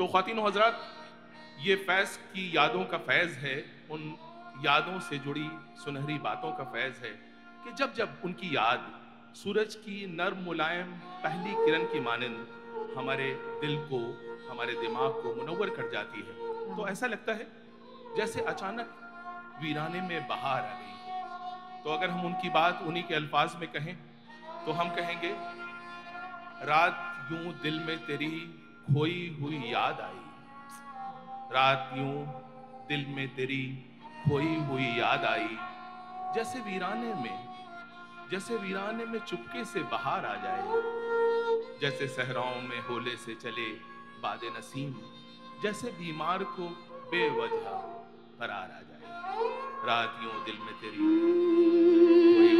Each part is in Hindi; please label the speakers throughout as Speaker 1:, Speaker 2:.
Speaker 1: तो खातिन हजरात, ये फैज़ की यादों का फैज़ है, उन यादों से जुड़ी सुनहरी बातों का फैज़ है कि जब जब उनकी याद सूरज की नर्म मुलायम पहली किरण की मानंद हमारे दिल को, हमारे दिमाग को मुनवर कर जाती है। तो ऐसा लगता है जैसे अचानक वीराने में बहार आ गई। तो अगर हम उनकी बात उन्हीं के अल्फाज में कहें तो हम कहेंगे, रात यूँ दिल में तेरी खोई हुई याद आई। रात यूँ दिल में तेरी खोई हुई याद आई। जैसे वीराने में, जैसे वीराने में चुपके से बाहर आ जाए। जैसे सहराओं में होले से चले बाद नसीम। जैसे बीमार को बेवजह फरार आ जाए। रात यूँ दिल में तेरी खोई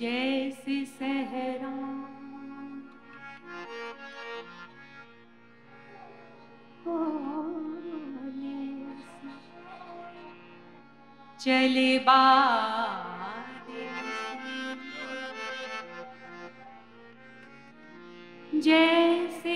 Speaker 2: जैसे सहरा। चले बाद जैसे